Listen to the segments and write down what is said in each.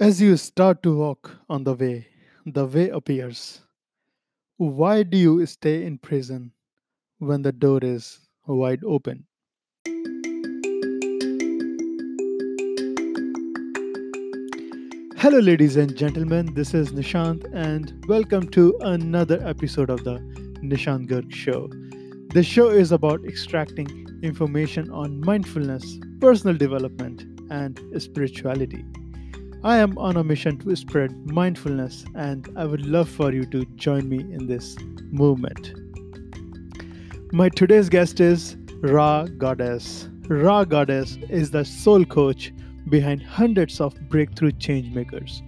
As you start to walk on the way, the way appears. Why do you stay in prison when the door is wide open? Hello, ladies and gentlemen, this is Nishant, and welcome to another episode of the Nishant Show. The show is about extracting information on mindfulness, personal development, and spirituality. I am on a mission to spread mindfulness, and I would love for you to join me in this movement. My today's guest is Rha Goddess. Rha Goddess is the soul coach behind hundreds of breakthrough changemakers,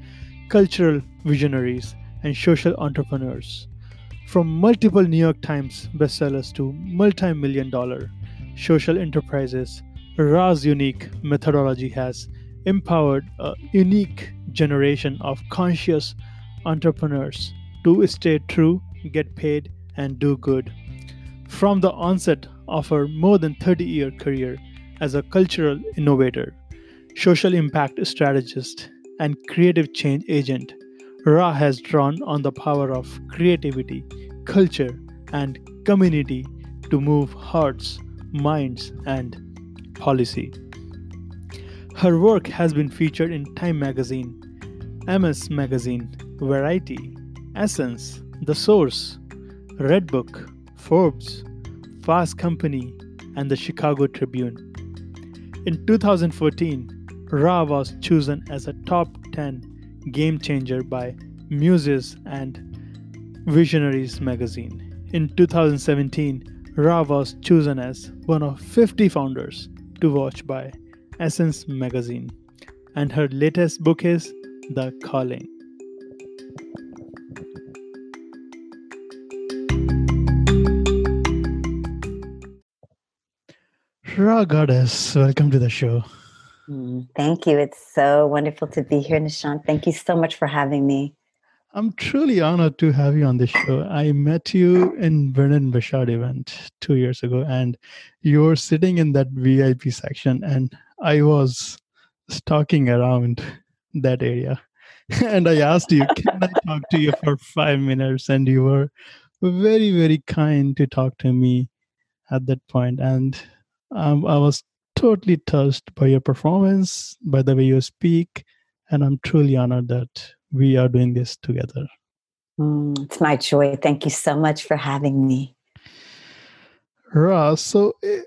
cultural visionaries, and social entrepreneurs. From multiple New York Times bestsellers to multi million dollar social enterprises, Rha's unique methodology has empowered a unique generation of conscious entrepreneurs to stay true, get paid, and do good. From the onset of her more than 30 year career as a cultural innovator, social impact strategist, and creative change agent, Rha has drawn on the power of creativity, culture, and community to move hearts, minds, and policy. Her work has been featured in Time Magazine, MS Magazine, Variety, Essence, The Source, Redbook, Forbes, Fast Company, and the Chicago Tribune. In 2014, Rha was chosen as a top 10 game changer by Muses and Visionaries magazine. In 2017, Rha was chosen as one of 50 founders to watch by Essence magazine, and her latest book is The Calling. Rha Goddess, welcome to the show. Mm, thank you. It's so wonderful to be here, Nishant. Thank you so much for having me. I'm truly honored to have you on the show. I met you in Brendon Burchard event two years ago, and you're sitting in that VIP section, and I was stalking around that area. and I asked you, can I talk to you for five minutes? And you were very, very kind to talk to me at that point. And um, I was totally touched by your performance, by the way you speak. And I'm truly honored that we are doing this together. Mm, it's my joy. Thank you so much for having me. Ross, so eh,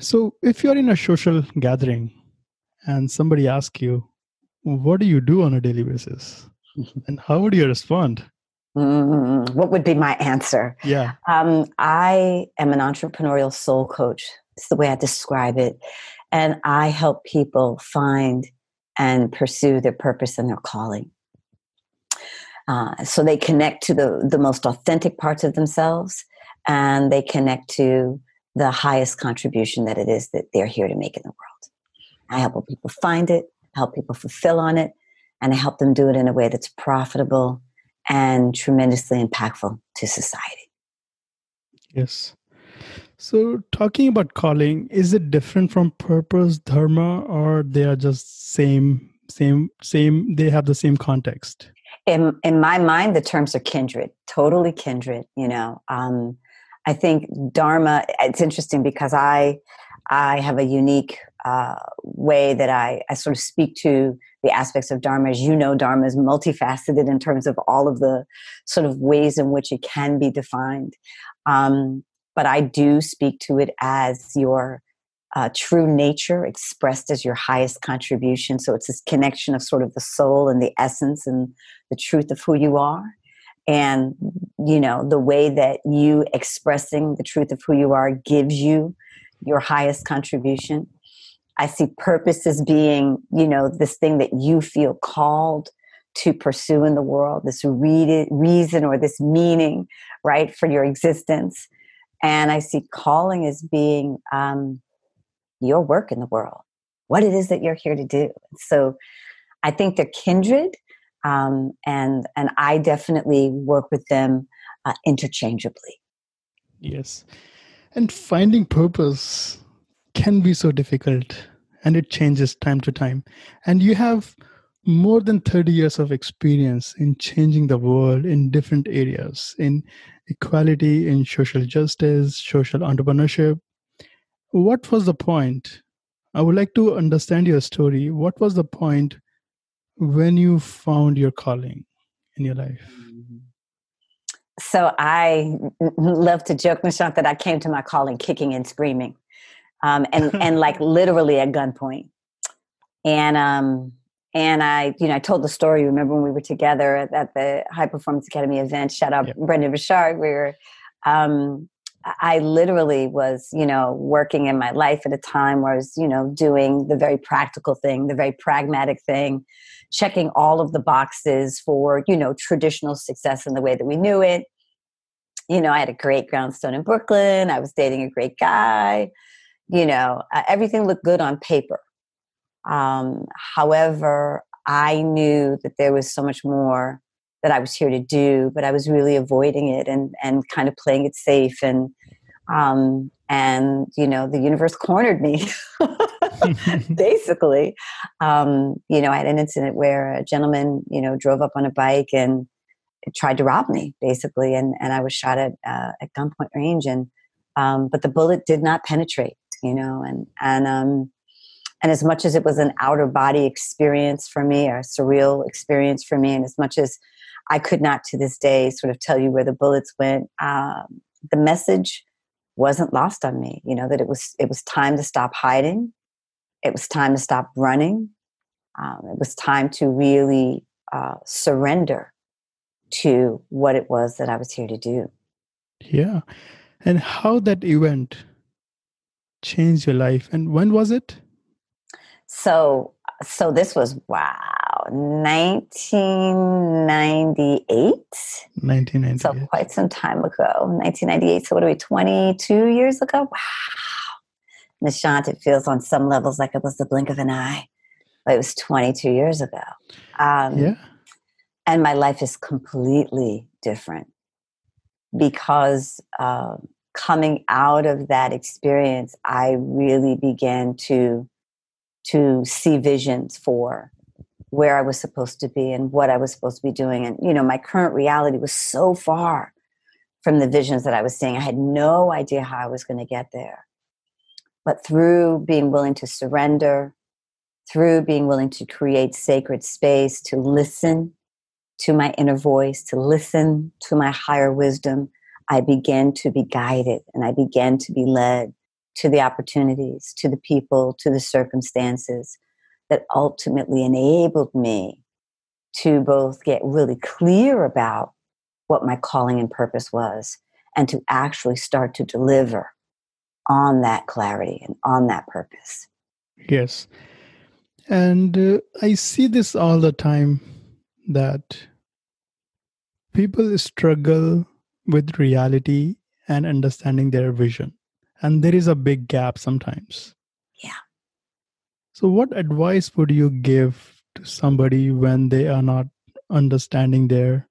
so if you're in a social gathering and somebody asks you, what do you do on a daily basis? and how would you respond? Mm, what would be my answer? Yeah. Um, I am an entrepreneurial soul coach. It's the way I describe it. And I help people find and pursue their purpose and their calling. Uh, so they connect to the, the most authentic parts of themselves and they connect to the highest contribution that it is that they're here to make in the world. I help people find it, help people fulfill on it, and I help them do it in a way that's profitable and tremendously impactful to society. Yes. So, talking about calling, is it different from purpose, dharma, or they are just same, same, same? They have the same context. In in my mind, the terms are kindred, totally kindred. You know, um, I think Dharma. It's interesting because I I have a unique uh, way that I, I sort of speak to the aspects of Dharma. As you know, Dharma is multifaceted in terms of all of the sort of ways in which it can be defined. Um, but I do speak to it as your uh, true nature expressed as your highest contribution. So it's this connection of sort of the soul and the essence and the truth of who you are and you know the way that you expressing the truth of who you are gives you your highest contribution. I see purpose as being you know this thing that you feel called to pursue in the world this reason or this meaning right for your existence. And i see calling as being um, your work in the world what it is that you're here to do. So i think they're kindred um, and and I definitely work with them uh, interchangeably. Yes, and finding purpose can be so difficult, and it changes time to time. And you have more than 30 years of experience in changing the world in different areas in equality, in social justice, social entrepreneurship. What was the point? I would like to understand your story. What was the point when you found your calling in your life? So I love to joke, Nishant, that I came to my calling kicking and screaming, um, and and like literally at gunpoint. And um, and I, you know, I told the story. Remember when we were together at, at the High Performance Academy event? Shout out yep. Brendon Burchard. We were, um, I literally was, you know, working in my life at a time where I was, you know, doing the very practical thing, the very pragmatic thing, checking all of the boxes for, you know, traditional success in the way that we knew it. You know, I had a great brownstone in Brooklyn. I was dating a great guy. You know, uh, everything looked good on paper. Um, however, I knew that there was so much more that I was here to do, but I was really avoiding it and and kind of playing it safe and um, and you know the universe cornered me basically. Um, you know, I had an incident where a gentleman you know drove up on a bike and tried to rob me basically, and and I was shot at uh, at gunpoint range and um, but the bullet did not penetrate. You know, and and um, and as much as it was an outer body experience for me, a surreal experience for me, and as much as I could not to this day sort of tell you where the bullets went, um, the message wasn't lost on me. You know that it was it was time to stop hiding, it was time to stop running, um, it was time to really uh, surrender to what it was that I was here to do. Yeah, and how that event changed your life, and when was it? So so this was wow 1998 1998 so quite some time ago 1998 so what are we 22 years ago? Wow nishant it feels on some levels like it was the blink of an eye but it was 22 years ago um, yeah and my life is completely different because uh, coming out of that experience i really began to to see visions for where I was supposed to be and what I was supposed to be doing. And, you know, my current reality was so far from the visions that I was seeing. I had no idea how I was going to get there. But through being willing to surrender, through being willing to create sacred space, to listen to my inner voice, to listen to my higher wisdom, I began to be guided and I began to be led to the opportunities, to the people, to the circumstances that ultimately enabled me to both get really clear about what my calling and purpose was and to actually start to deliver on that clarity and on that purpose. Yes. And uh, I see this all the time that people struggle with reality and understanding their vision and there is a big gap sometimes yeah so what advice would you give to somebody when they are not understanding their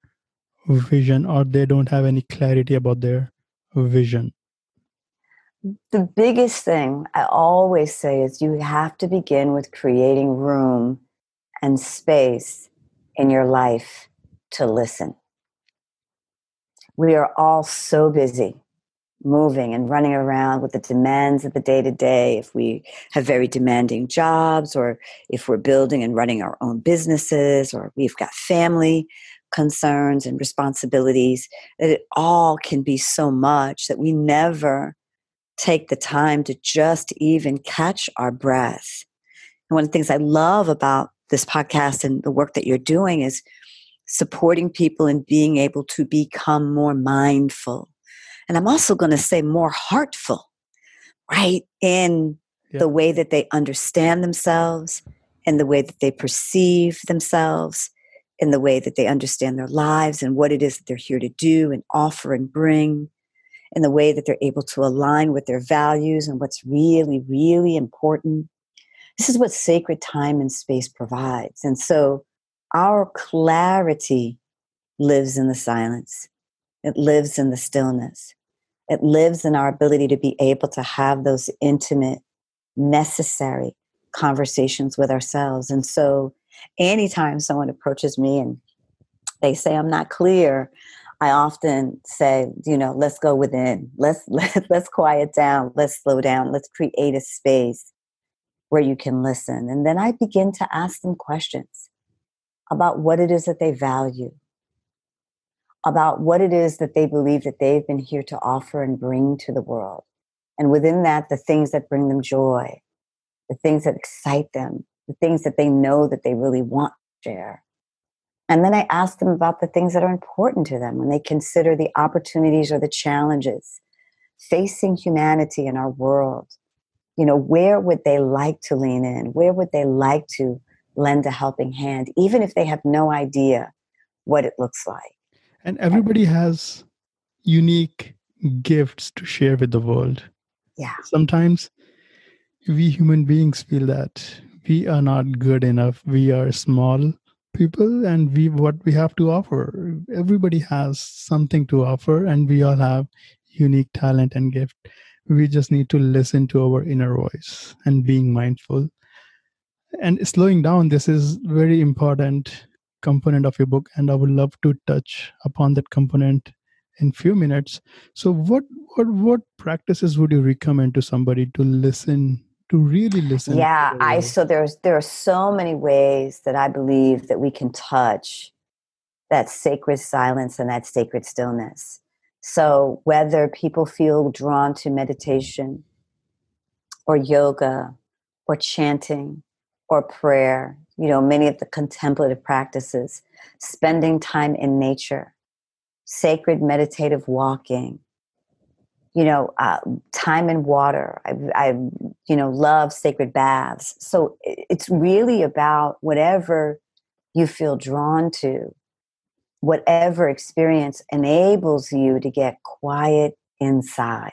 vision or they don't have any clarity about their vision the biggest thing i always say is you have to begin with creating room and space in your life to listen. We are all so busy moving and running around with the demands of the day to day, if we have very demanding jobs, or if we're building and running our own businesses, or we've got family concerns and responsibilities, that it all can be so much that we never take the time to just even catch our breath. And one of the things I love about this podcast and the work that you're doing is supporting people in being able to become more mindful and I'm also going to say more heartful, right? In yeah. the way that they understand themselves, in the way that they perceive themselves, in the way that they understand their lives and what it is that they're here to do and offer and bring, in the way that they're able to align with their values and what's really, really important. This is what sacred time and space provides. And so our clarity lives in the silence. It lives in the stillness. It lives in our ability to be able to have those intimate, necessary conversations with ourselves. And so, anytime someone approaches me and they say I'm not clear, I often say, you know, let's go within. Let's let, let's quiet down. Let's slow down. Let's create a space where you can listen. And then I begin to ask them questions about what it is that they value, about what it is that they believe that they've been here to offer and bring to the world. And within that, the things that bring them joy, the things that excite them, the things that they know that they really want to share. And then I ask them about the things that are important to them when they consider the opportunities or the challenges facing humanity in our world. You know, where would they like to lean in? Where would they like to lend a helping hand, even if they have no idea what it looks like? And everybody has unique gifts to share with the world. Yeah. Sometimes we human beings feel that we are not good enough. We are small people and we what we have to offer. Everybody has something to offer and we all have unique talent and gift. We just need to listen to our inner voice and being mindful. And slowing down, this is very important component of your book and i would love to touch upon that component in few minutes so what what what practices would you recommend to somebody to listen to really listen yeah i so there's there are so many ways that i believe that we can touch that sacred silence and that sacred stillness. So whether people feel drawn to meditation or yoga or chanting or prayer you know many of the contemplative practices spending time in nature sacred meditative walking you know uh, time and water. I, I you know love sacred baths. So it's really about whatever you feel drawn to whatever experience enables you to get quiet inside.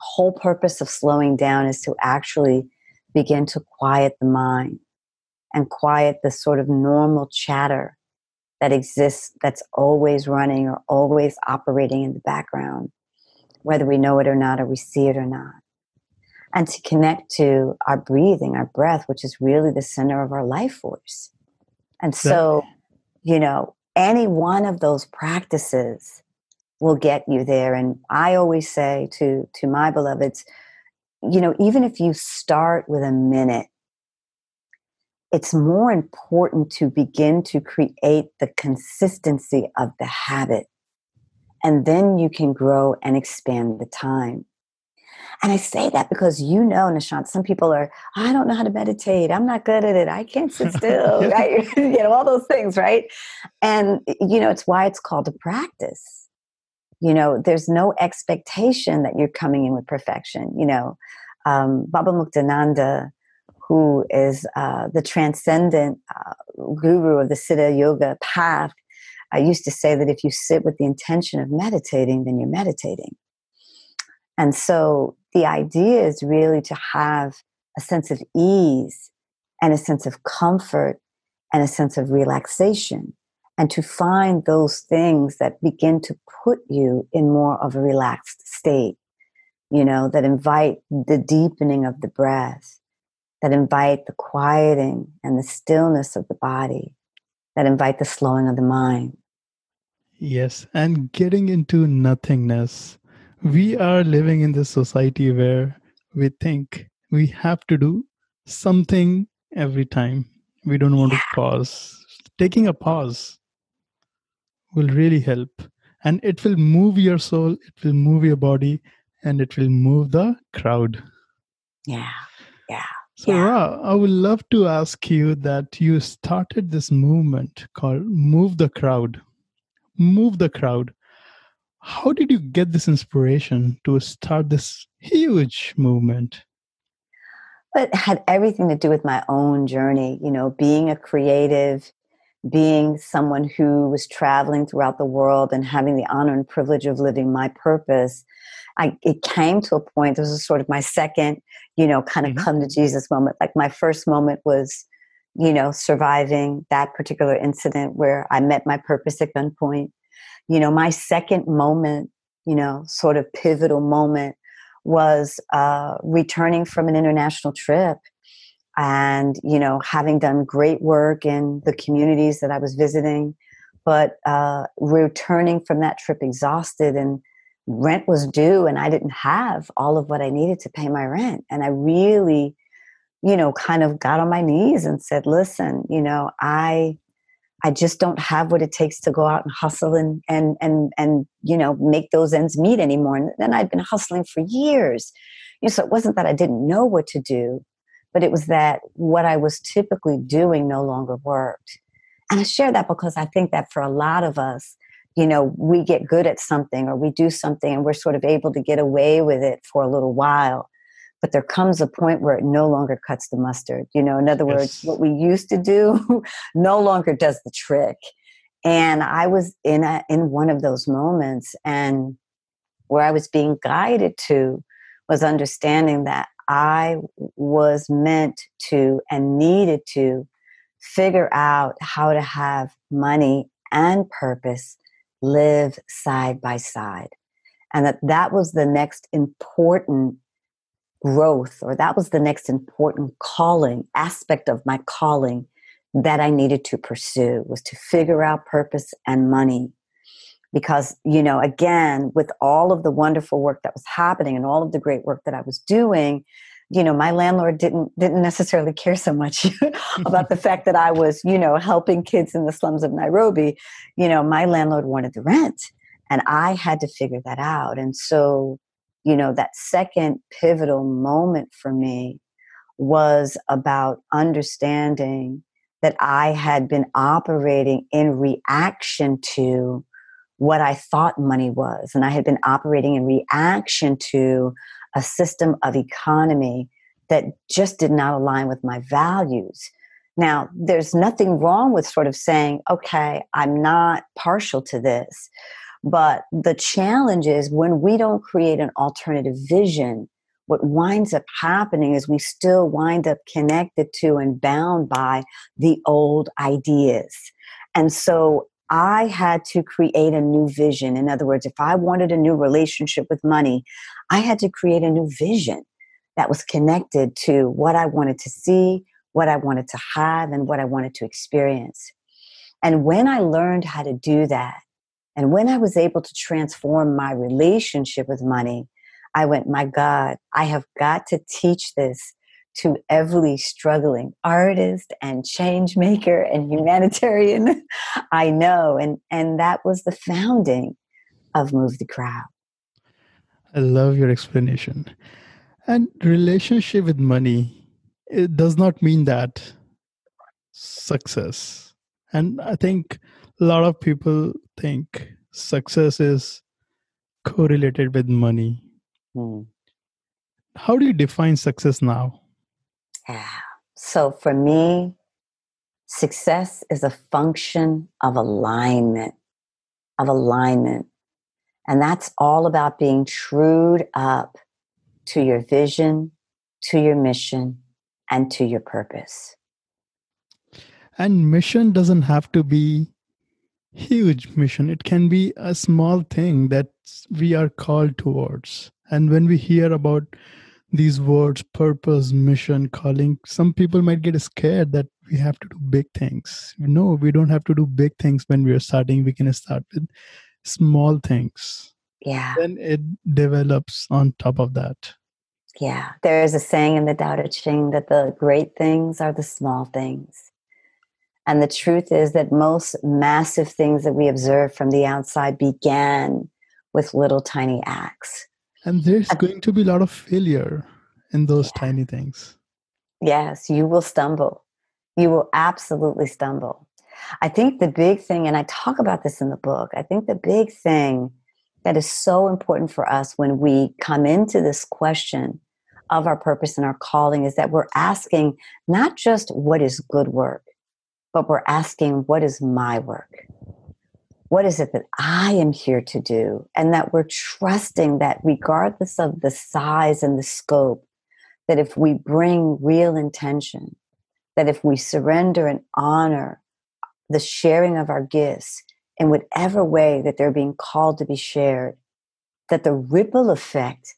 Whole purpose of slowing down is to actually begin to quiet the mind and quiet the sort of normal chatter that exists that's always running or always operating in the background whether we know it or not, or we see it or not. And to connect to our breathing, our breath, which is really the center of our life force. And so, you know, any one of those practices will get you there. And I always say to, to my beloveds, you know, even if you start with a minute, it's more important to begin to create the consistency of the habit and then you can grow and expand the time. And I say that because you know, Nishant, some people are, I don't know how to meditate. I'm not good at it. I can't sit still, right? you know, all those things, right? And, you know, it's why it's called a practice. You know, there's no expectation that you're coming in with perfection. You know, um, Baba Muktananda, who is uh, the transcendent uh, guru of the Siddha Yoga path, I used to say that if you sit with the intention of meditating, then you're meditating. And so the idea is really to have a sense of ease and a sense of comfort and a sense of relaxation and to find those things that begin to put you in more of a relaxed state, you know, that invite the deepening of the breath, that invite the quieting and the stillness of the body, that invite the slowing of the mind. Yes, and getting into nothingness. We are living in this society where we think we have to do something every time. We don't want to pause. Taking a pause will really help. And it will move your soul, it will move your body, and it will move the crowd. Yeah. Yeah. So, yeah. Rha, I would love to ask you that you started this movement called Move the Crowd move the crowd. How did you get this inspiration to start this huge movement? It had everything to do with my own journey, you know, being a creative, being someone who was traveling throughout the world and having the honor and privilege of living my purpose. I, it came to a point, this was sort of my second, you know, kind of mm-hmm. come to Jesus moment. Like my first moment was you know, surviving that particular incident where I met my purpose at gunpoint. You know, my second moment, you know, sort of pivotal moment was uh, returning from an international trip. and you know having done great work in the communities that i was visiting but uh, returning from that trip exhausted and rent was due and i didn't have all of what i needed to pay my rent and i really you know kind of got on my knees and said listen you know i i just don't have what it takes to go out and hustle and and and and you know make those ends meet anymore and then i'd been hustling for years you know so it wasn't that i didn't know what to do but it was that what I was typically doing no longer worked. And I share that because I think that for a lot of us, you know, we get good at something or we do something and we're sort of able to get away with it for a little while. But there comes a point where it no longer cuts the mustard. You know, in other words, what we used to do no longer does the trick. And I was in a, in one of those moments and where I was being guided to was understanding that I was meant to and needed to figure out how to have money and purpose live side by side. And that that was the next important growth, or that was the next important calling, aspect of my calling that I needed to pursue was to figure out purpose and money. Because you know again with all of the wonderful work that was happening and all of the great work that i was doing you know my landlord didn't didn't necessarily care so much about the fact that i was you know helping kids in the slums of nairobi. You know my landlord wanted the rent and i had to figure that out. And so you know that second pivotal moment for me was about understanding that i had been operating in reaction to what I thought money was. And I had been operating in reaction to a system of economy that just did not align with my values. Now, there's nothing wrong with sort of saying, okay, I'm not partial to this. But the challenge is when we don't create an alternative vision, what winds up happening is we still wind up connected to and bound by the old ideas. And so I had to create a new vision. In other words, if I wanted a new relationship with money, I had to create a new vision that was connected to what I wanted to see, what I wanted to have, and what I wanted to experience. And when I learned how to do that, and when I was able to transform my relationship with money, I went, my God, I have got to teach this to every struggling artist and change maker and humanitarian I know. And, and that was the founding of Move the Crowd. I love your explanation. And relationship with money, it does not mean that success. And I think a lot of people think success is correlated with money. Hmm. How do you define success now? Yeah. So for me, success is a function of alignment, of alignment. And that's all about being trued up to your vision, to your mission, and to your purpose. And mission doesn't have to be huge mission. It can be a small thing that we are called towards. And when we hear about these words purpose mission calling some people might get scared that we have to do big things. No we don't have to do big things when we are starting. We can start with small things. Yeah. Then it develops on top of that. Yeah. There is a saying in the Tao Te Ching that the great things are the small things and the truth is that most massive things that we observe from the outside began with little tiny acts and there's going to be a lot of failure in those yeah. tiny things. Yes, you will stumble. You will absolutely stumble. I think the big thing, and I talk about this in the book, I think the big thing that is so important for us when we come into this question of our purpose and our calling is that we're asking not just what is good work, but we're asking what is my work? what is it that I am here to do? And that we're trusting that regardless of the size and the scope, that if we bring real intention, that if we surrender and honor the sharing of our gifts in whatever way that they're being called to be shared, that the ripple effect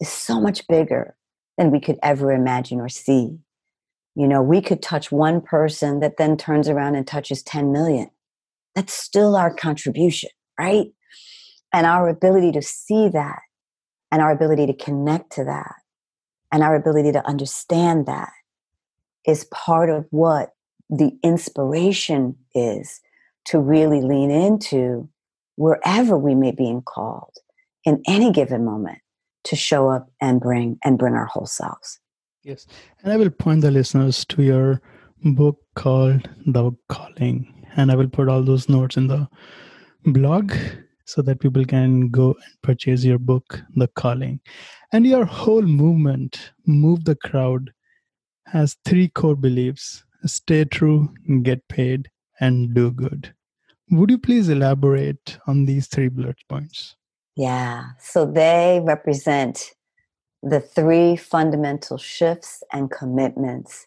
is so much bigger than we could ever imagine or see. You know, we could touch one person that then turns around and touches 10 million. That's still our contribution, right? And our ability to see that and our ability to connect to that and our ability to understand that is part of what the inspiration is to really lean into wherever we may be called in any given moment to show up and bring and bring our whole selves. Yes. And I will point the listeners to your book called The Calling. And I will put all those notes in the blog so that people can go and purchase your book, The Calling. And your whole movement, Move the Crowd, has three core beliefs stay true, get paid, and do good. Would you please elaborate on these three bullet points? Yeah. So they represent the three fundamental shifts and commitments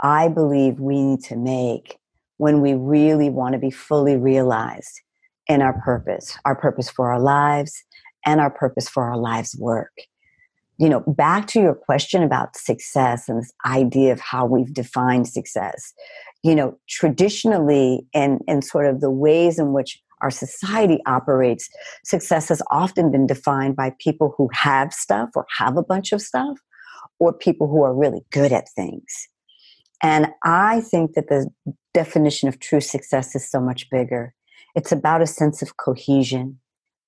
I believe we need to make when we really want to be fully realized in our purpose, our purpose for our lives, and our purpose for our lives' work. You know, back to your question about success and this idea of how we've defined success. You know, traditionally, and, and sort of the ways in which our society operates, success has often been defined by people who have stuff or have a bunch of stuff, or people who are really good at things. And I think that the definition of true success is so much bigger. It's about a sense of cohesion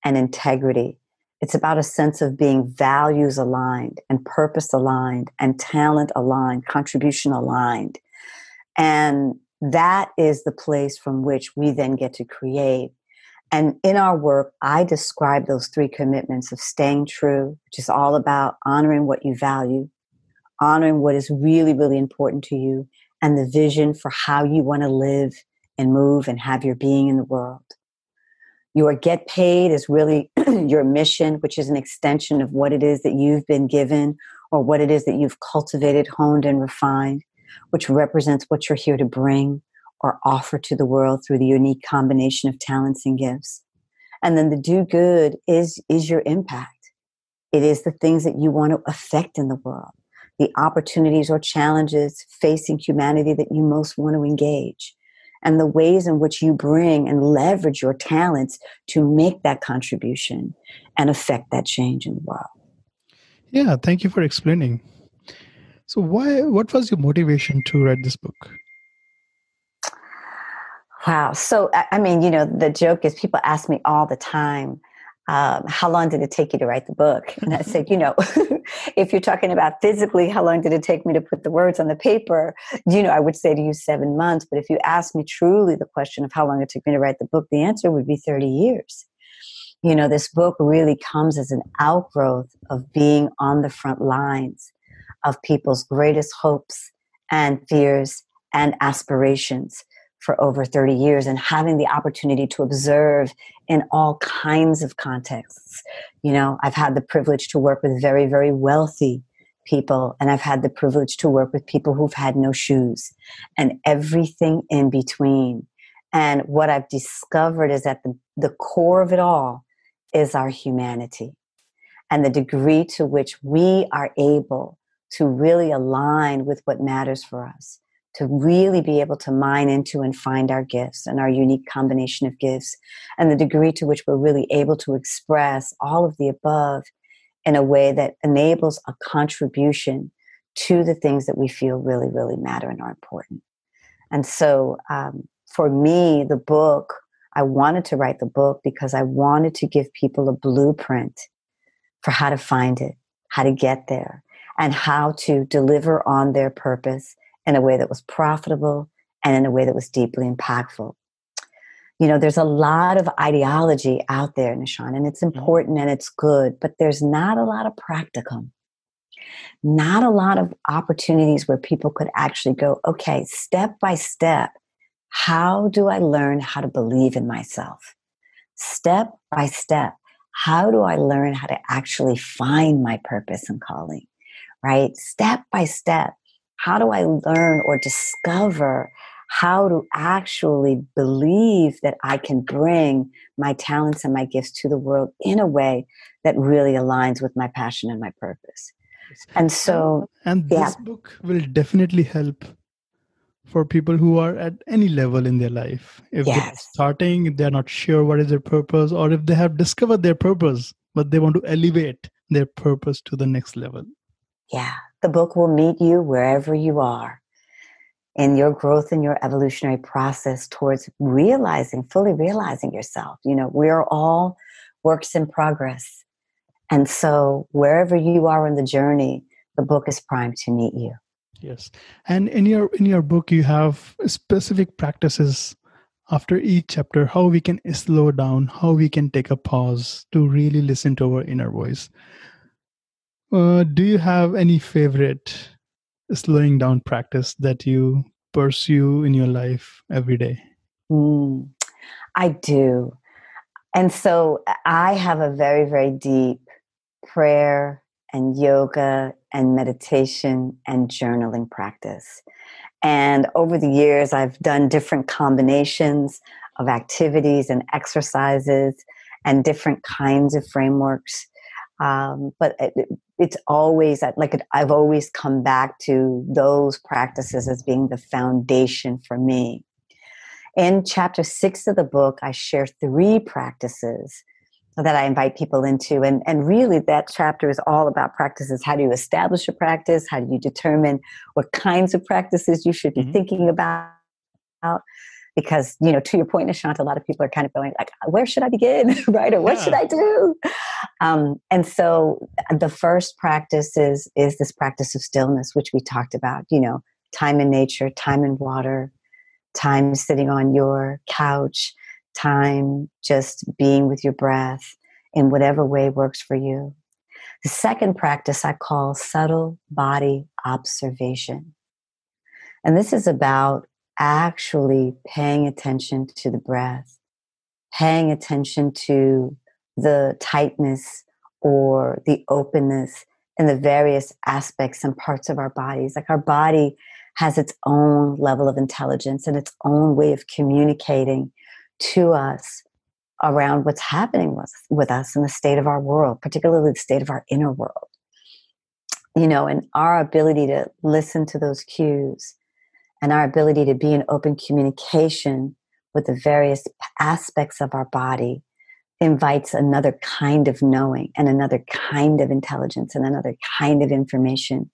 and integrity. It's about a sense of being values aligned and purpose aligned and talent aligned, contribution aligned. And that is the place from which we then get to create and in our work, I describe those three commitments of staying true, which is all about honoring what you value, honoring what is really, really important to you, and the vision for how you want to live and move and have your being in the world. Your get paid is really your mission, which is an extension of what it is that you've been given or what it is that you've cultivated, honed, and refined, which represents what you're here to bring or offer to the world through the unique combination of talents and gifts. And then the do good is, is your impact. It is the things that you want to affect in the world, the opportunities or challenges facing humanity that you most want to engage, and the ways in which you bring and leverage your talents to make that contribution and affect that change in the world. Yeah, thank you for explaining. So, why? What was your motivation to write this book? Wow. So, I mean, you know, the joke is people ask me all the time, um, how long did it take you to write the book? And I said, you know, if you're talking about physically, how long did it take me to put the words on the paper? You know, I would say to you seven months. But if you ask me truly the question of how long it took me to write the book, the answer would be 30 years. You know, this book really comes as an outgrowth of being on the front lines of people's greatest hopes and fears and aspirations for over 30 years and having the opportunity to observe in all kinds of contexts. You know, I've had the privilege to work with very, very wealthy people, and I've had the privilege to work with people who've had no shoes and everything in between. And what I've discovered is that the, the core of it all is our humanity and the degree to which we are able to really align with what matters for us to really be able to mine into and find our gifts and our unique combination of gifts and the degree to which we're really able to express all of the above in a way that enables a contribution to the things that we feel really, really matter and are important. And so um, for me, the book, I wanted to write the book because I wanted to give people a blueprint for how to find it, how to get there, and how to deliver on their purpose in a way that was profitable and in a way that was deeply impactful. You know, there's a lot of ideology out there, Nishan, and it's mm-hmm. important and it's good, but there's not a lot of practicum. Not a lot of opportunities where people could actually go, okay, step by step, how do I learn how to believe in myself? Step by step, how do I learn how to actually find my purpose and calling? Right? Step by step, how do I learn or discover how to actually believe that I can bring my talents and my gifts to the world in a way that really aligns with my passion and my purpose? And so, and this yeah. book will definitely help for people who are at any level in their life. If yes. they're starting, they're not sure what is their purpose, or if they have discovered their purpose, but they want to elevate their purpose to the next level. Yeah, the book will meet you wherever you are in your growth and your evolutionary process towards realizing, fully realizing yourself. You know, we're all works in progress. And so, wherever you are in the journey, the book is primed to meet you. Yes, and in your in your book, you have specific practices after each chapter. How we can slow down, how we can take a pause to really listen to our inner voice. Uh, do you have any favorite slowing down practice that you pursue in your life every day? Mm, I do. And so I have a very, very deep prayer and yoga and meditation and journaling practice. And over the years, I've done different combinations of activities and exercises and different kinds of frameworks. Um, but it, it's always like I've always come back to those practices as being the foundation for me. In chapter six of the book, I share three practices that I invite people into. And, and really, that chapter is all about practices. How do you establish a practice? How do you determine what kinds of practices you should be mm-hmm. thinking about? Because, you know, to your point, Nishant, a lot of people are kind of going like, where should I begin? right? Or what yeah. should I do? Um, and so the first practice is, is this practice of stillness, which we talked about, you know, time in nature, time in water, time sitting on your couch, time just being with your breath in whatever way works for you. The second practice I call subtle body observation. And this is about actually paying attention to the breath, paying attention to the tightness or the openness in the various aspects and parts of our bodies. Like our body has its own level of intelligence and its own way of communicating to us around what's happening with, with us in the state of our world, particularly the state of our inner world. You know, and our ability to listen to those cues and our ability to be in open communication with the various aspects of our body invites another kind of knowing and another kind of intelligence and another kind of information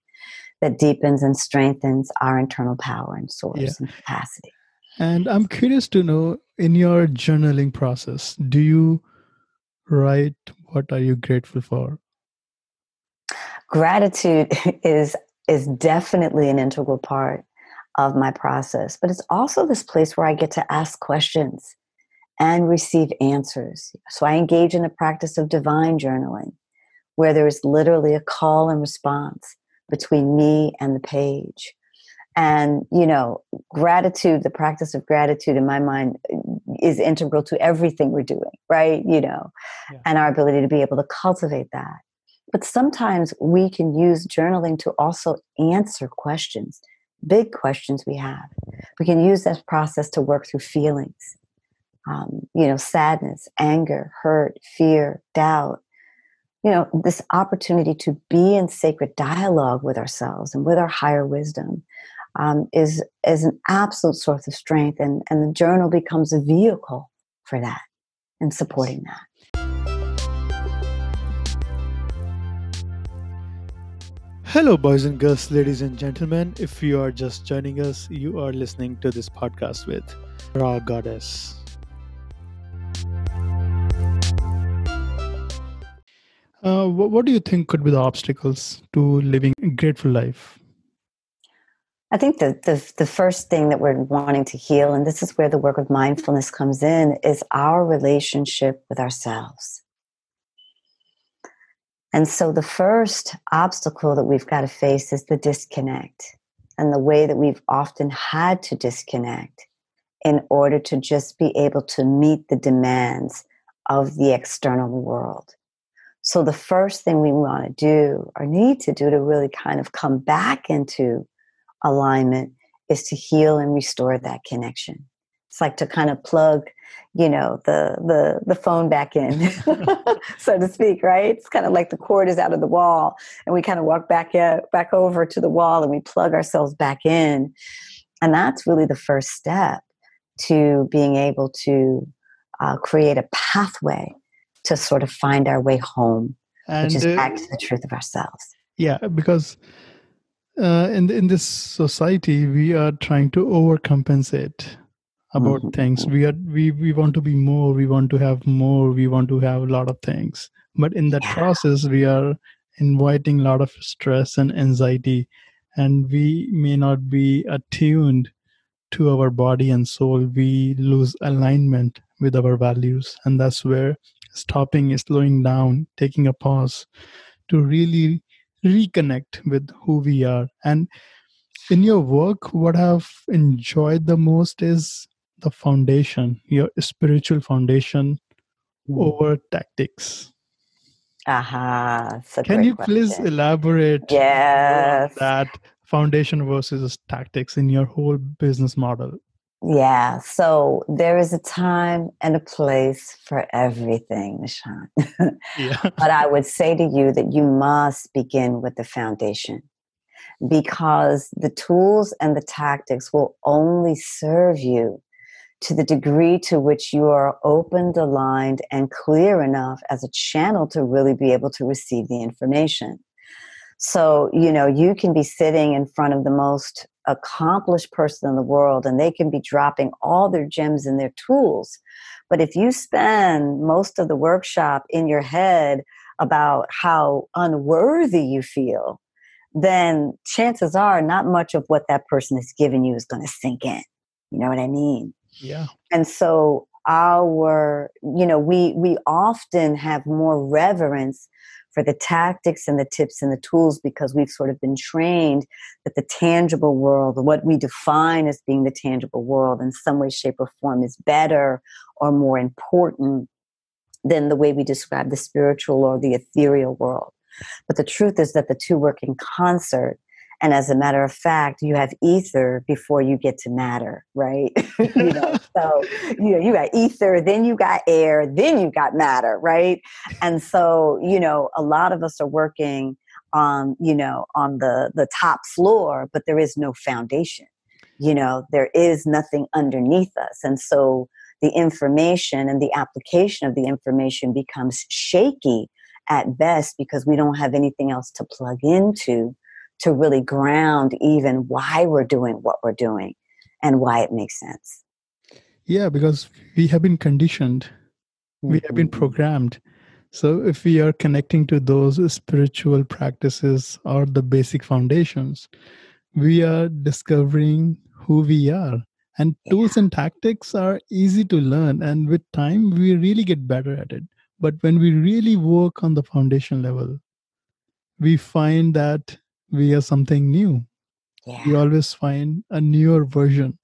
that deepens and strengthens our internal power and source yeah. and capacity. And I'm curious to know in your journaling process, do you write what are you grateful for? Gratitude is is definitely an integral part of my process, but it's also this place where I get to ask questions and receive answers. So I engage in the practice of divine journaling, where there is literally a call and response between me and the page. And you know gratitude the practice of gratitude in my mind uh, is integral to everything we're doing right? You know yeah. and our ability to be able to cultivate that. But sometimes we can use journaling to also answer questions big questions we have. We can use that process to work through feelings um, you know sadness anger hurt fear doubt you know this opportunity to be in sacred dialogue with ourselves and with our higher wisdom um, is is an absolute source of strength, and and the journal becomes a vehicle for that and supporting that. Hello, boys and girls, ladies and gentlemen. If you are just joining us, you are listening to this podcast with Rha Goddess. Uh, what, what do you think could be the obstacles to living a grateful life? I think the, the, the first thing that we're wanting to heal, and this is where the work of mindfulness comes in, is our relationship with ourselves. And so the first obstacle that we've got to face is the disconnect and the way that we've often had to disconnect in order to just be able to meet the demands of the external world. So the first thing we want to do or need to do to really kind of come back into alignment is to heal and restore that connection. It's like to kind of plug, you know, the the the phone back in, so to speak, right? It's kind of like the cord is out of the wall, and we kind of walk back out, back over to the wall, and we plug ourselves back in, and that's really the first step to being able to uh, create a pathway to sort of find our way home, and, which is uh, back to the truth of ourselves. Yeah, because uh, in in this society, we are trying to overcompensate about mm-hmm. things. We are we we want to be more. We want to have more. We want to have a lot of things. But in that yeah. process, we are inviting a lot of stress and anxiety, and we may not be attuned to our body and soul. We lose alignment with our values, and that's where stopping, slowing down, taking a pause to really reconnect with who we are. And in your work, what I've enjoyed the most is the foundation, your spiritual foundation mm. over tactics. Aha. Uh-huh. Can you question. please elaborate yes. that foundation versus tactics in your whole business model? Yeah, so there is a time and a place for everything, Nishant. yeah. but I would say to you that you must begin with the foundation because the tools and the tactics will only serve you to the degree to which you are opened, aligned, and clear enough as a channel to really be able to receive the information. So, you know, you can be sitting in front of the most accomplished person in the world and they can be dropping all their gems and their tools. But if you spend most of the workshop in your head about how unworthy you feel, then chances are not much of what that person is giving you is going to sink in. You know what I mean? Yeah. And so our, you know, we we often have more reverence for the tactics and the tips and the tools because we've sort of been trained that the tangible world, what we define as being the tangible world, in some way, shape, or form is better or more important than the way we describe the spiritual or the ethereal world. But the truth is that the two work in concert and as a matter of fact, you have ether before you get to matter, right? you know, so you know, you got ether, then you got air, then you got matter, right? And so, you know, a lot of us are working on, you know, on the the top floor, but there is no foundation. You know, there is nothing underneath us. And so the information and the application of the information becomes shaky at best because we don't have anything else to plug into to really ground even why we're doing what we're doing and why it makes sense. Yeah, because we have been conditioned, mm-hmm. we have been mm-hmm. programmed. So if we are connecting to those spiritual practices or the basic foundations, we are discovering who we are. And yeah. tools and tactics are easy to learn. And with time, we really get better at it. But when we really work on the foundation level, we find that we are something new. Yeah. We always find a newer version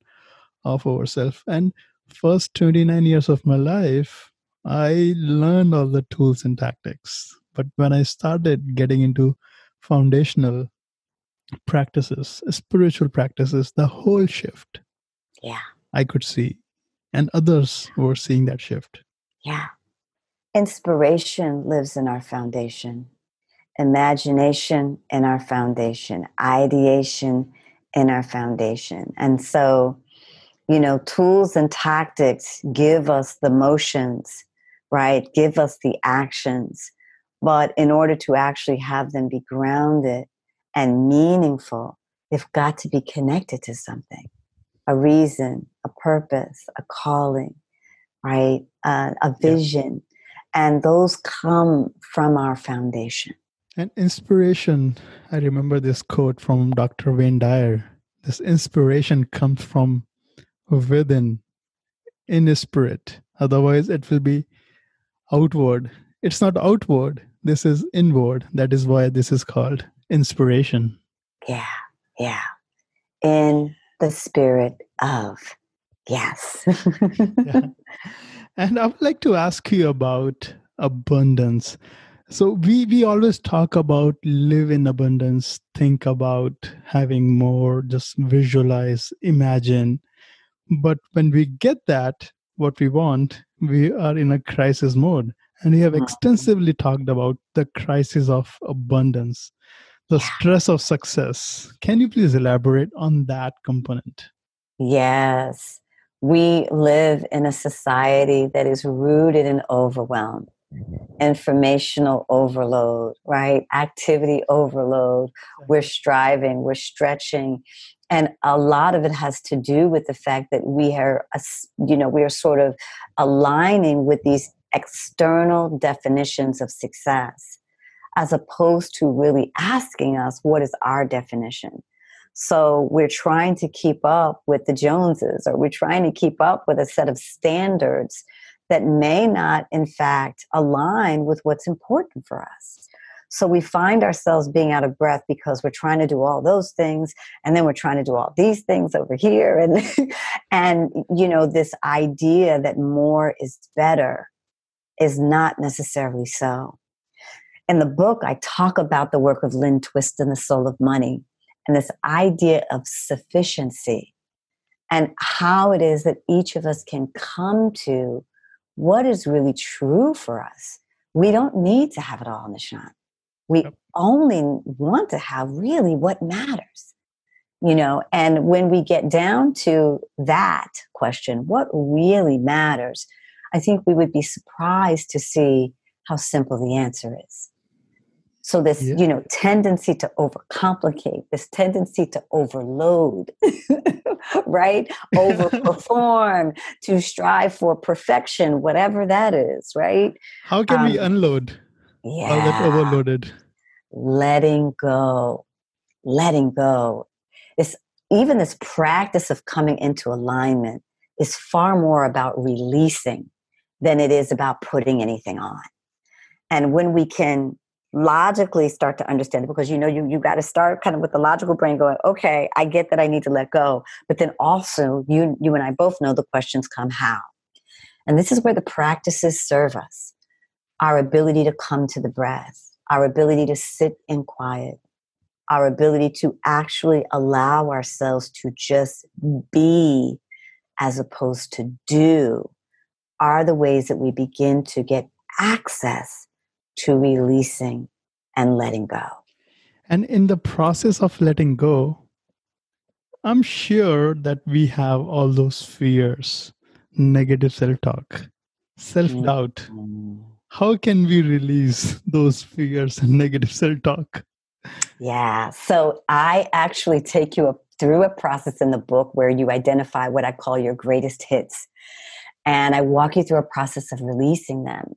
of ourselves. And first 29 years of my life, I learned all the tools and tactics. But when I started getting into foundational practices, spiritual practices, the whole shift. Yeah. I could see. And others were seeing that shift. Yeah. Inspiration lives in our foundation imagination in our foundation, ideation in our foundation. And so, you know, tools and tactics give us the motions, right? Give us the actions. But in order to actually have them be grounded and meaningful, they've got to be connected to something a reason, a purpose, a calling, right? Uh, a vision. Yeah. And those come from our foundation. And inspiration, I remember this quote from Dr. Wayne Dyer. This inspiration comes from within, in spirit. Otherwise, it will be outward. It's not outward, this is inward. That is why this is called inspiration. Yeah, yeah. In the spirit of. Yes. yeah. And I would like to ask you about abundance so we we always talk about live in abundance think about having more just visualize imagine But when we get that, what we want, we are in a crisis mode. And we have mm-hmm. extensively talked about the crisis of abundance, the stress of success. Can you please elaborate on that component? Yes. We live in a society that is rooted in overwhelm, informational overload, right? Activity overload. We're striving, we're stretching. And a lot of it has to do with the fact that we are, you know, we are sort of aligning with these external definitions of success as opposed to really asking us what is our definition so we're trying to keep up with the Joneses, or we're trying to keep up with a set of standards that may not, in fact, align with what's important for us. So we find ourselves being out of breath because we're trying to do all those things, and then we're trying to do all these things over here, and and you know this idea that more is better is not necessarily so. In the book, I talk about the work of Lynn Twist and the Soul of Money, and this idea of sufficiency and how it is that each of us can come to what is really true for us. We don't need to have it all, Nishant. We yep. only want to have really what matters. You know, and when we get down to that question, what really matters, I think we would be surprised to see how simple the answer is. So this, yeah. you know, tendency to overcomplicate, this tendency to overload, right? Overperform, to strive for perfection, whatever that is, right? How can um, we unload yeah, all overloaded? Letting go, letting go. This even this practice of coming into alignment is far more about releasing than it is about putting anything on. And when we can logically start to understand it because you know you you got to start kind of with the logical brain going okay i get that i need to let go. But then also you you and i both know the questions come how? And this is where the practices serve us. Our ability to come to the breath our ability to sit in quiet our ability to actually allow ourselves to just be as opposed to do are the ways that we begin to get access to releasing and letting go. And in the process of letting go, I'm sure that we have all those fears, negative self talk, self doubt. Mm-hmm. How can we release those fears and negative self talk? Yeah, so I actually take you through a process in the book where you identify what I call your greatest hits. And I walk you through a process of releasing them.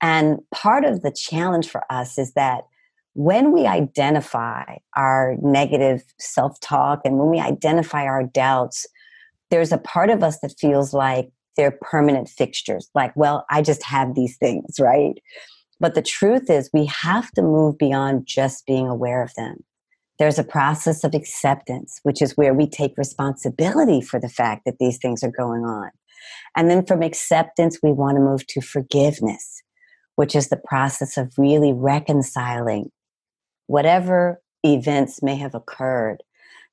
And part of the challenge for us is that when we identify our negative self talk and when we identify our doubts, there's a part of us that feels like they're permanent fixtures. Like, well, I just have these things, right? But the truth is, we have to move beyond just being aware of them. There's a process of acceptance, which is where we take responsibility for the fact that these things are going on. And then from acceptance, we want to move to forgiveness which is the process of really reconciling whatever events may have occurred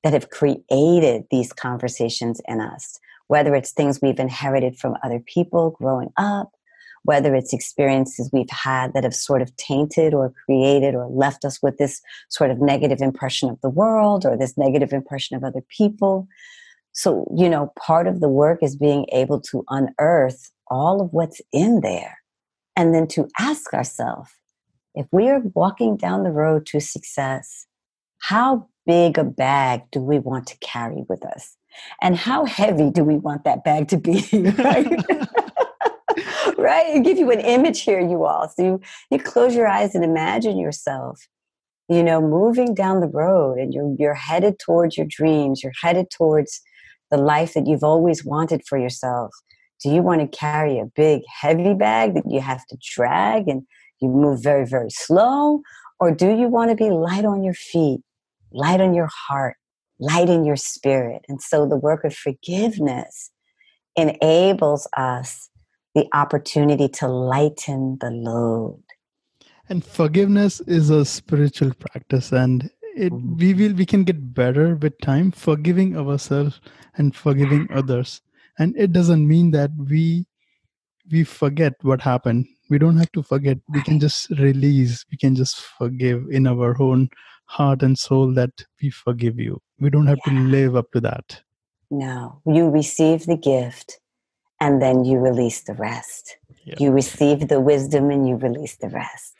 that have created these conversations in us, whether it's things we've inherited from other people growing up, whether it's experiences we've had that have sort of tainted or created or left us with this sort of negative impression of the world or this negative impression of other people. So, you know, part of the work is being able to unearth all of what's in there and then to ask ourselves if we are walking down the road to success, how big a bag do we want to carry with us? And how heavy do we want that bag to be? Right? right? I give you an image here, you all. So you, you close your eyes and imagine yourself, you know, moving down the road and you're you're headed towards your dreams, you're headed towards the life that you've always wanted for yourself. Do you want to carry a big, heavy bag that you have to drag and you move very, very slow? Or do you want to be light on your feet, light on your heart, light in your spirit? And so the work of forgiveness enables us the opportunity to lighten the load. And forgiveness is a spiritual practice and it mm-hmm. we will we can get better with time forgiving ourselves and forgiving others and it doesn't mean that we we forget what happened. We don't have to forget. We can just release. We can just forgive in our own heart and soul that we forgive you. We don't have yeah. to live up to that. No. You receive the gift and then you release the rest. Yep. you receive the wisdom and you release the rest.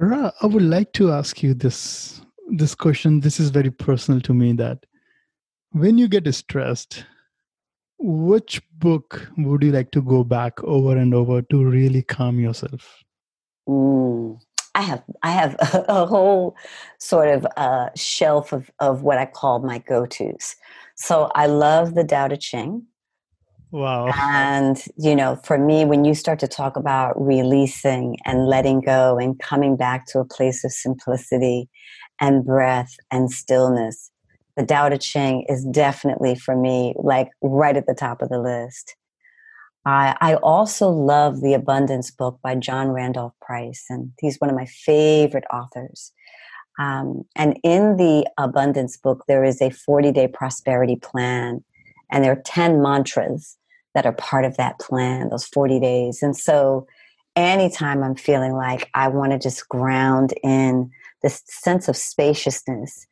Rha, i would like to ask you this this question. This is very personal to me that when you get stressed which book would you like to go back over and over to really calm yourself? Mm, i have i have a, a whole sort of uh, shelf of, of what i call my go-to's. So i love the Tao Te Ching. Wow. And, you know, for me, when you start to talk about releasing and letting go and coming back to a place of simplicity and breath and stillness, the Tao Te Ching is definitely for me like right at the top of the list. I, I also love the Abundance book by John Randolph Price, and he's one of my favorite authors. Um, and in the Abundance book, there is a 40 day prosperity plan, and there are 10 mantras that are part of that plan, those 40 days. And so, anytime I'm feeling like I want to just ground in this sense of spaciousness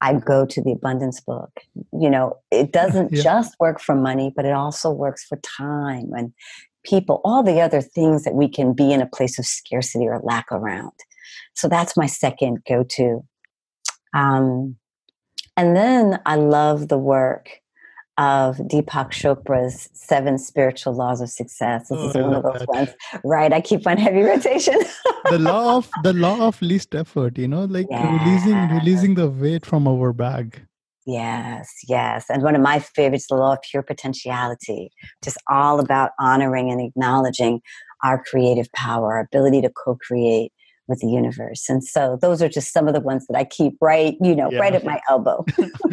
I go to the abundance book. You know, it doesn't yeah. just work for money, but it also works for time and people, all the other things that we can be in a place of scarcity or lack around. So that's my second go to. Um, and then I love the work of Deepak Chopra's Seven Spiritual Laws of Success. This oh, is one of those that. ones, right? I keep on heavy rotation. the law of the law of least effort, you know, like yeah. releasing releasing the weight from our bag. Yes, yes. And one of my favorites, the law of pure potentiality, just all about honoring and acknowledging our creative power, our ability to co-create with the universe. And so those are just some of the ones that I keep right, you know, yeah. right at my elbow.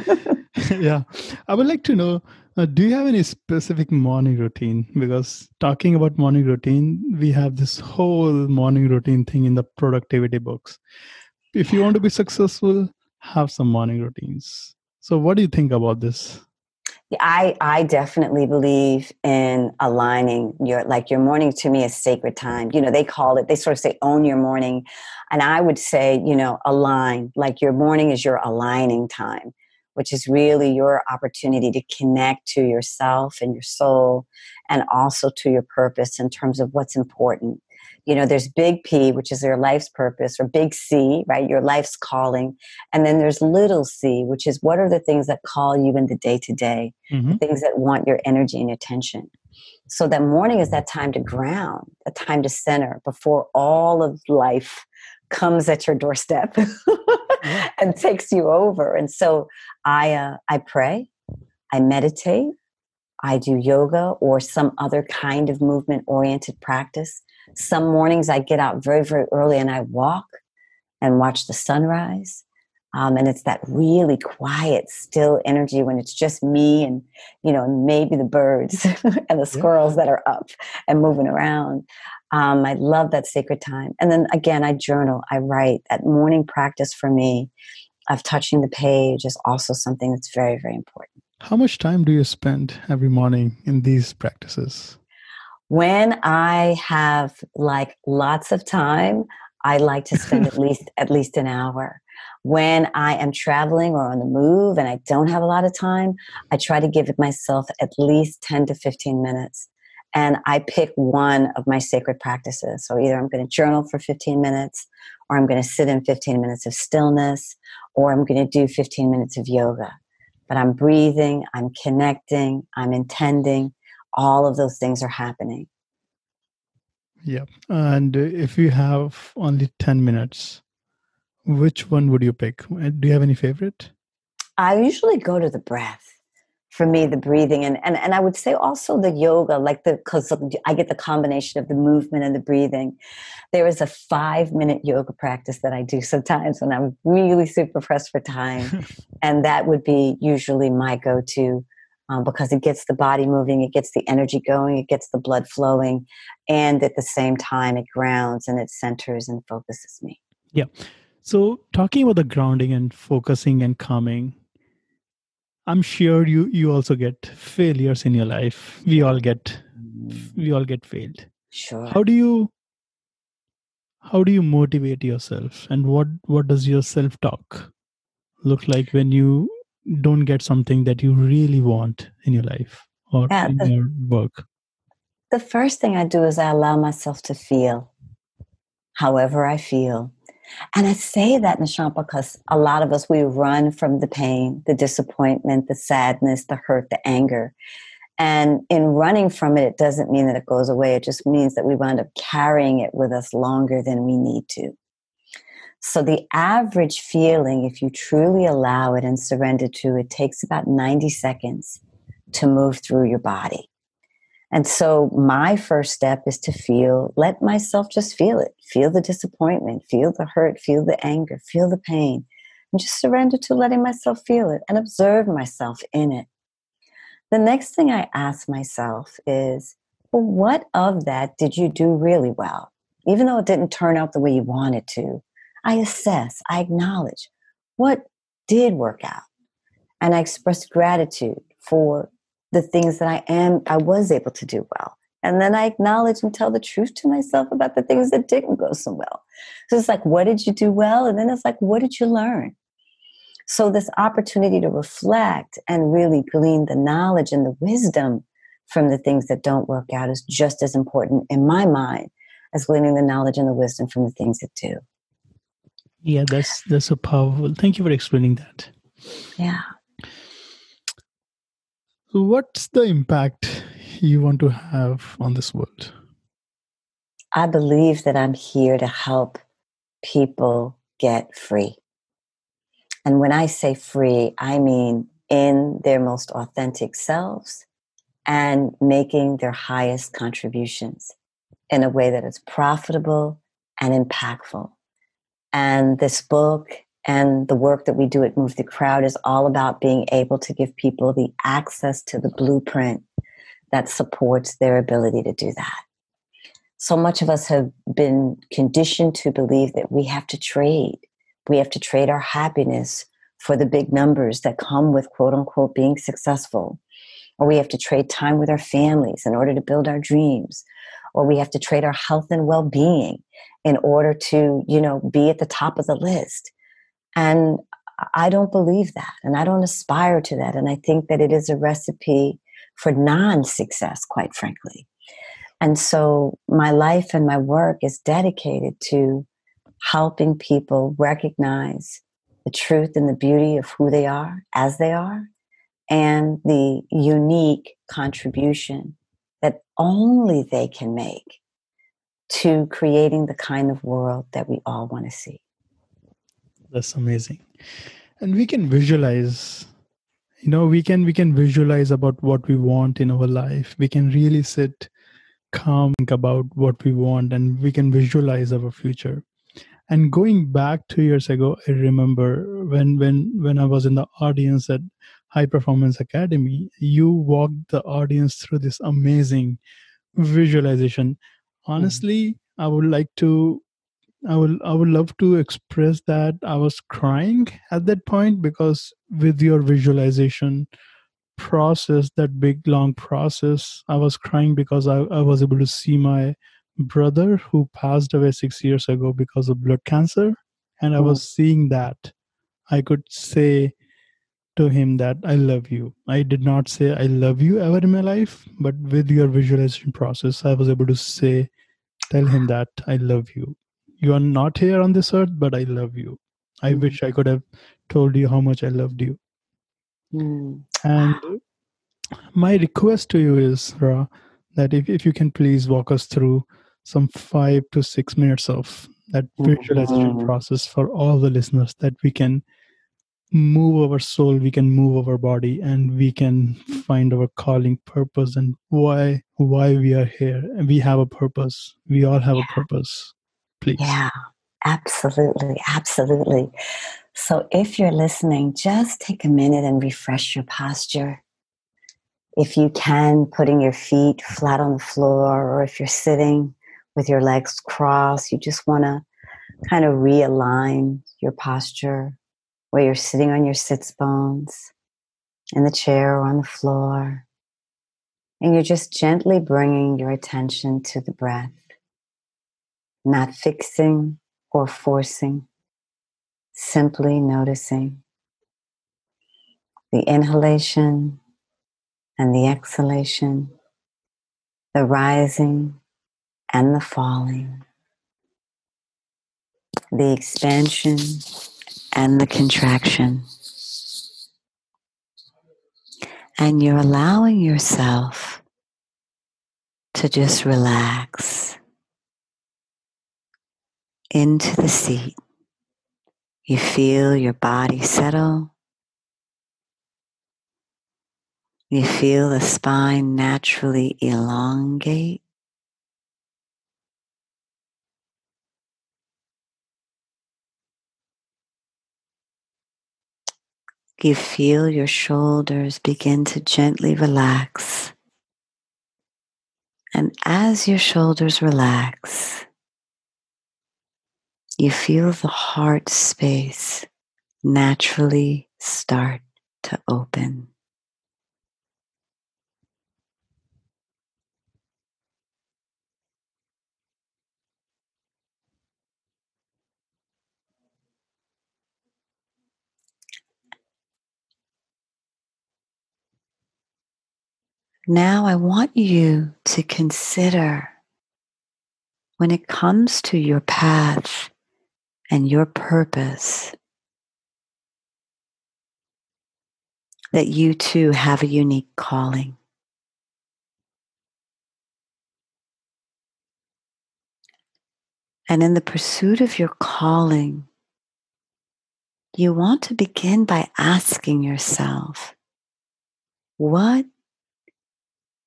yeah. I would like to know uh, do you have any specific morning routine? Because talking about morning routine, we have this whole morning routine thing in the productivity books. If you want to be successful, have some morning routines. So, what do you think about this? I I definitely believe in aligning your like your morning to me is sacred time. You know, they call it they sort of say own your morning. And I would say, you know, align. Like your morning is your aligning time, which is really your opportunity to connect to yourself and your soul and also to your purpose in terms of what's important you know there's big p which is your life's purpose or big c right? Your life's calling. And then there's little c which is what are the things that call you in the day to day? Things that want your energy and attention. So that morning is that time to ground a time to center before all of life comes at your doorstep and takes you over. And so i uh, i pray i meditate I do yoga or some other kind of movement oriented practice. Some mornings I get out very, very early and I walk and watch the sunrise. Um, and it's that really quiet, still energy when it's just me and, you know, maybe the birds and the squirrels yeah. that are up and moving around. Um, I love that sacred time. And then again, I journal, I write. That morning practice for me of touching the page is also something that's very, very important. How much time do you spend every morning in these practices? When I have like lots of time, I like to spend at least at least an hour. When I am traveling or on the move and I don't have a lot of time, I try to give myself at least 10 to 15 minutes. And I pick one of my sacred practices. So either I'm going to journal for 15 minutes, or I'm going to sit in 15 minutes of stillness, or I'm going to do 15 minutes of yoga. But I'm breathing, I'm connecting, I'm intending, all of those things are happening. Yeah. And if you have only 10 minutes, which one would you pick? Uh, do you have any favorite? I usually go to the breath. For me, the breathing and, and, and I would say also the yoga, like the because I get the combination of the movement and the breathing. There is a five minute yoga practice that I do sometimes when I'm really super pressed for time, and that would be usually my go to um, because it gets the body moving, it gets the energy going, it gets the blood flowing, and at the same time, it grounds and it centers and focuses me. Yeah. So, talking about the grounding and focusing and calming, i'm sure you you also get failures in your life we all get we all get failed Sure. how do you how do you motivate yourself and what what does your self talk look like when you don't get something that you really want in your life or Yeah, in the- your work the first thing I do is I allow myself to feel however I feel. And I say that, Nishant, because a lot of us, we run from the pain, the disappointment, the sadness, the hurt, the anger. And in running from it, it doesn't mean that it goes away. It just means that we wind up carrying it with us longer than we need to. So the average feeling, if you truly allow it and surrender to it, takes about 90 seconds to move through your body. And so my first step is to feel, let myself just feel it. Feel the disappointment, feel the hurt, feel the anger, feel the pain, and just surrender to letting myself feel it and observe myself in it. The next thing I ask myself is, well, what of that did you do really well? Even though it didn't turn out the way you wanted to, I assess, I acknowledge what did work out. And I express gratitude for the things that I am, I was able to do well. And then I acknowledge and tell the truth to myself about the things that didn't go so well. So it's like, what did you do well? And then it's like, what did you learn? So this opportunity to reflect and really glean the knowledge and the wisdom from the things that don't work out is just as important in my mind as gleaning the knowledge and the wisdom from the things that do. Yeah that's that's so powerful thank you for explaining that Yeah. what's the impact you want to have on this world I believe that I'm here to help people get free. And when I say free, I mean in their most authentic selves and making their highest contributions in a way that is profitable and impactful. And this book and the work that we do at Move the Crowd is all about being able to give people the access to the blueprint that supports their ability to do that so much of us have been conditioned to believe that we have to trade. We have to trade our happiness for the big numbers that come with quote unquote being successful. Or we have to trade time with our families in order to build our dreams. Or we have to trade our health and well being in order to, you know, be at the top of the list. And I don't believe that. And I don't aspire to that. And I think that it is a recipe for non success, quite frankly. And so my life and my work is dedicated to helping people recognize the truth and the beauty of who they are as they are and the unique contribution that only they can make to creating the kind of world that we all want to see. that's amazing. And we can visualize you know we can we can visualize about what we want in our life. We can really sit calm about what we want and we can visualize our future. And going back two years ago i remember when when when i was in the audience at high performance academy you walked the audience through this amazing visualization honestly mm-hmm. i would like to I would I would love to express that I was crying at that point because with your visualization process, that big long process, I was crying because I, I was able to see my brother who passed away six years ago because of blood cancer. And I was oh. seeing that. I could say to him that I love you. I did not say I love you ever in my life, but with your visualization process, I was able to say, tell him that I love you you are not here on this earth, but I love you. I Mhm. wish I could have told you how much I loved you. Mm. And my request to you is, Rha, that if, if you can please walk us through some five to six minutes of that visualization Mhm. process for all the listeners that we can move our soul, we can move our body, and we can find our calling purpose and why why we are here. And we have a purpose. We all have a purpose. Please. Yeah, absolutely, absolutely. So if you're listening, just take a minute and refresh your posture. If you can, putting your feet flat on the floor, or if you're sitting with your legs crossed, you just want to kind of realign your posture where you're sitting on your sits bones. in the chair or on the floor. And you're just gently bringing your attention to the breath, not fixing or forcing, simply noticing the inhalation and the exhalation, the rising and the falling, the expansion and the contraction. And you're allowing yourself to just relax into the seat. You feel your body settle. You feel the spine naturally elongate. You feel your shoulders begin to gently relax. And as your shoulders relax, you feel the heart space naturally start to open. Now, I want you to consider when it comes to your path and your purpose that you too have a unique calling. And in the pursuit of your calling, you want to begin by asking yourself, what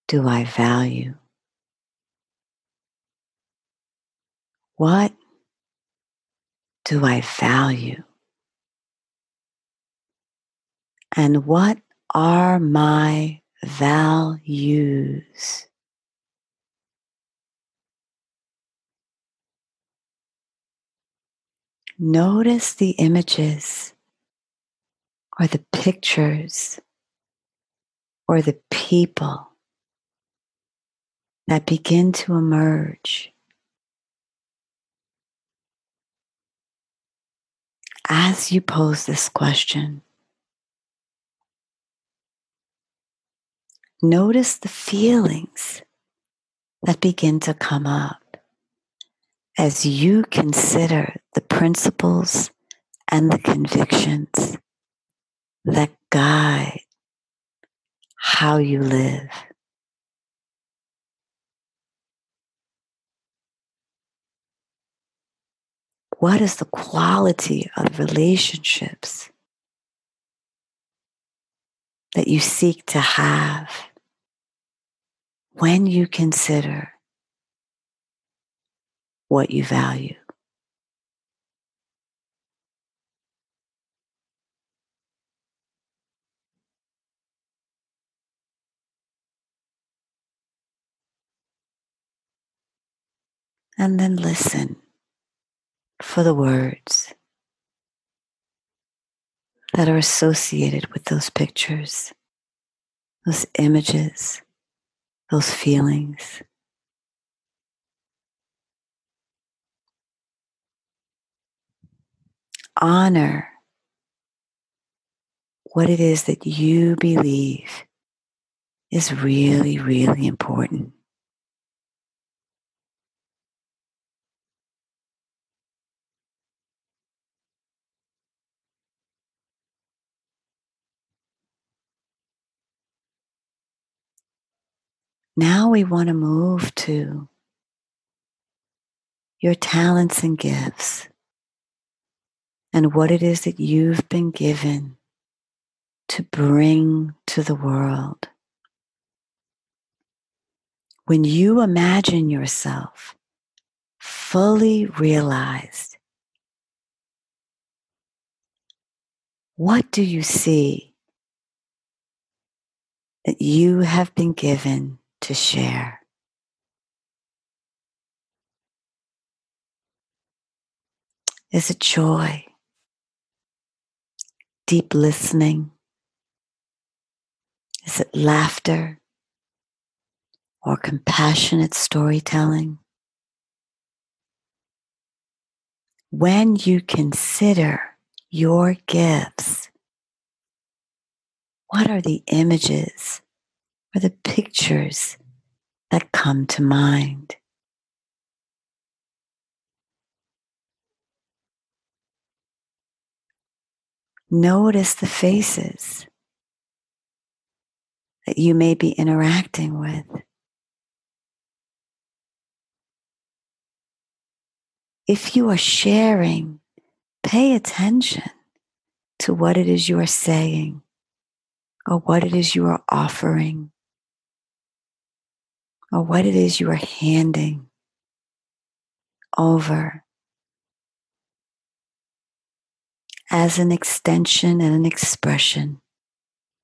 do I value? What do I value? And what are my values? Notice the images or the pictures or the people that begin to emerge as you pose this question. Notice the feelings that begin to come up as you consider the principles and the convictions that guide how you live. What is the quality of relationships that you seek to have when you consider what you value? And then listen for the words that are associated with those pictures, those images, those feelings. Honor what it is that you believe is really, really important. Now we want to move to your talents and gifts and what it is that you've been given to bring to the world. When you imagine yourself fully realized, what do you see that you have been given to share. Is it joy, deep listening, Is it laughter or compassionate storytelling? When you consider your gifts, what are the images or the pictures that come to mind? Notice the faces that you may be interacting with. If you are sharing, pay attention to what it is you are saying or what it is you are offering or what it is you are handing over as an extension and an expression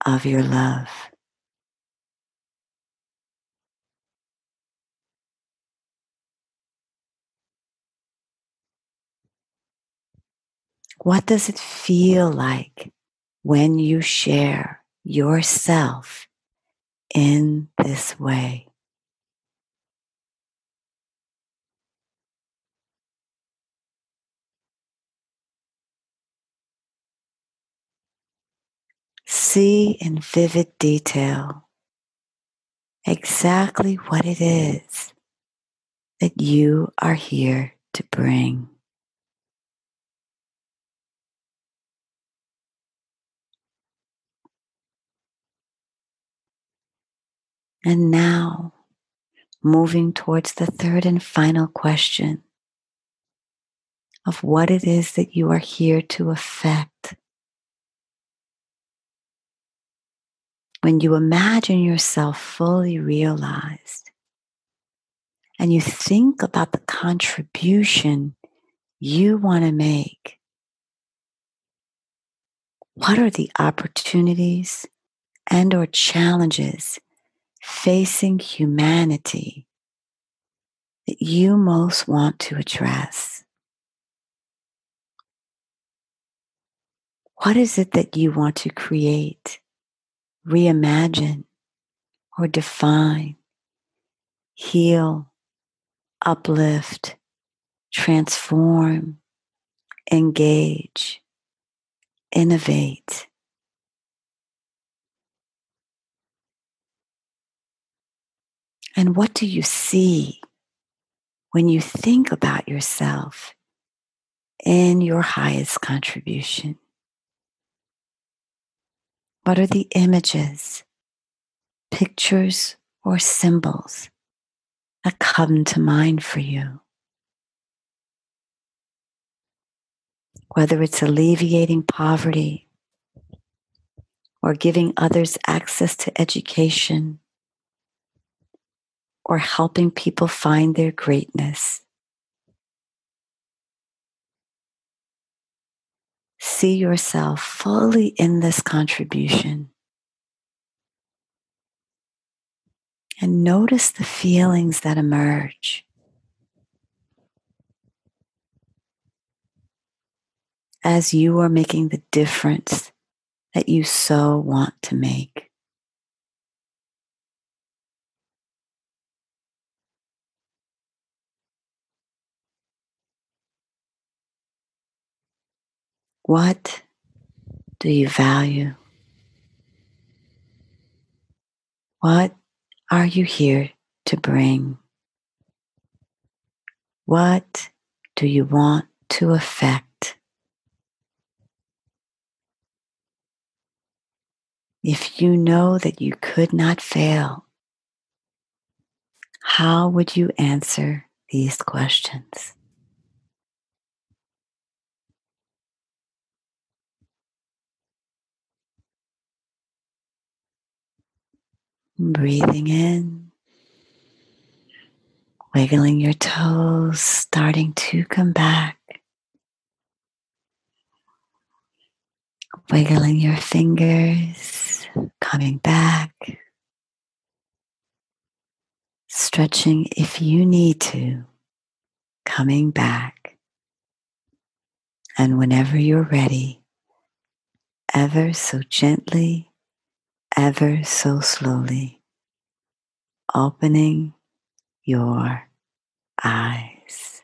of your love. What does it feel like when you share yourself in this way? See in vivid detail exactly what it is that you are here to bring. And now, moving towards the third and final question of what it is that you are here to affect. When you imagine yourself fully realized and you think about the contribution you want to make, what are the opportunities and or challenges facing humanity that you most want to address? What is it that you want to create, reimagine, or define, heal, uplift, transform, engage, innovate? And what do you see when you think about yourself in your highest contribution? What are the images, pictures, or symbols that come to mind for you? Whether it's alleviating poverty or giving others access to education or helping people find their greatness. See yourself fully in this contribution. And notice the feelings that emerge. As you are making the difference that you so want to make. What do you value? What are you here to bring? What do you want to affect? If you know that you could not fail, how would you answer these questions? Breathing in, wiggling your toes, starting to come back. Wiggling your fingers, coming back. Stretching if you need to, coming back. And whenever you're ready, ever so gently ever so slowly, opening your eyes.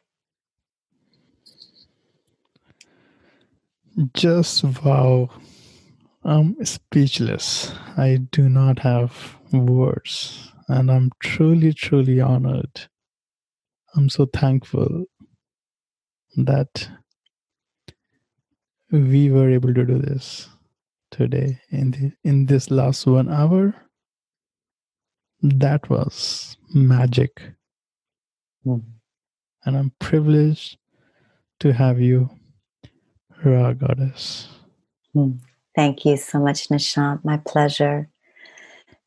Just wow. I'm speechless. I do not have words, and I'm truly, truly honored. I'm so thankful that we were able to do this today in the, in this last one hour that was magic Mm. and i'm privileged to have you Rha Goddess Thank you so much, Nishant. My pleasure.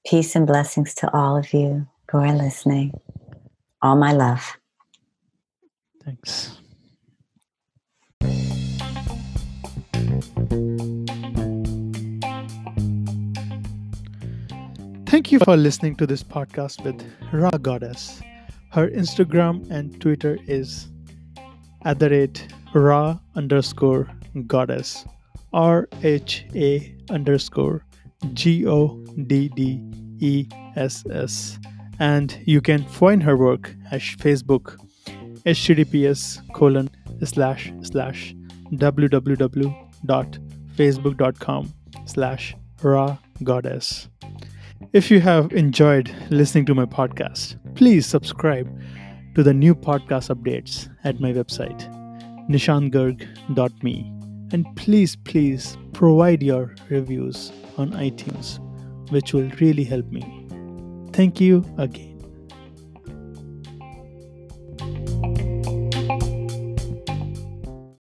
Peace and blessings to all of you who are listening. All my love. thanks Thank you for listening to this podcast with Rha Goddess. Her Instagram and Twitter is at the rate Rha underscore goddess. R H A underscore G O D D E S S. And you can find her work at Facebook https colon slash slash www.facebook.com slash rha goddess if you have enjoyed listening to my podcast please subscribe to the new podcast updates at my website nishantgarg.me and please please provide your reviews on itunes which will really help me. Thank you again